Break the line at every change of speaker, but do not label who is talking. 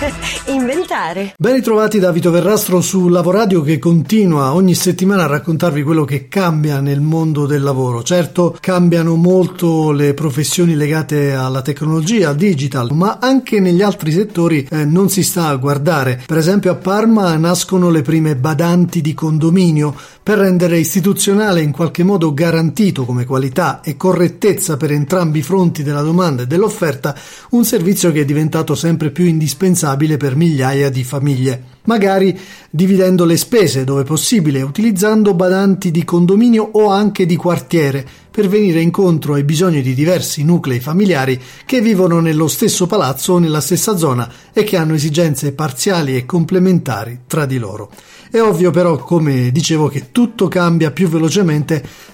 inventare.
Ben ritrovati da Vito Verrastro su Lavoradio che continua ogni settimana a raccontarvi quello che cambia nel mondo del lavoro. Certo, cambiano molto le professioni legate alla tecnologia, al digital, ma anche negli altri settori eh, non si sta a guardare. Per esempio a Parma nascono le prime badanti di condominio per rendere istituzionale in qualche modo garantito come qualità e correttezza per entrambi i fronti della domanda e dell'offerta un servizio che è diventato sempre più indispensabile per migliaia di famiglie. Magari dividendo le spese dove possibile, utilizzando badanti di condominio o anche di quartiere per venire incontro ai bisogni di diversi nuclei familiari che vivono nello stesso palazzo o nella stessa zona e che hanno esigenze parziali e complementari tra di loro. È ovvio però, come dicevo, che tutto cambia più velocemente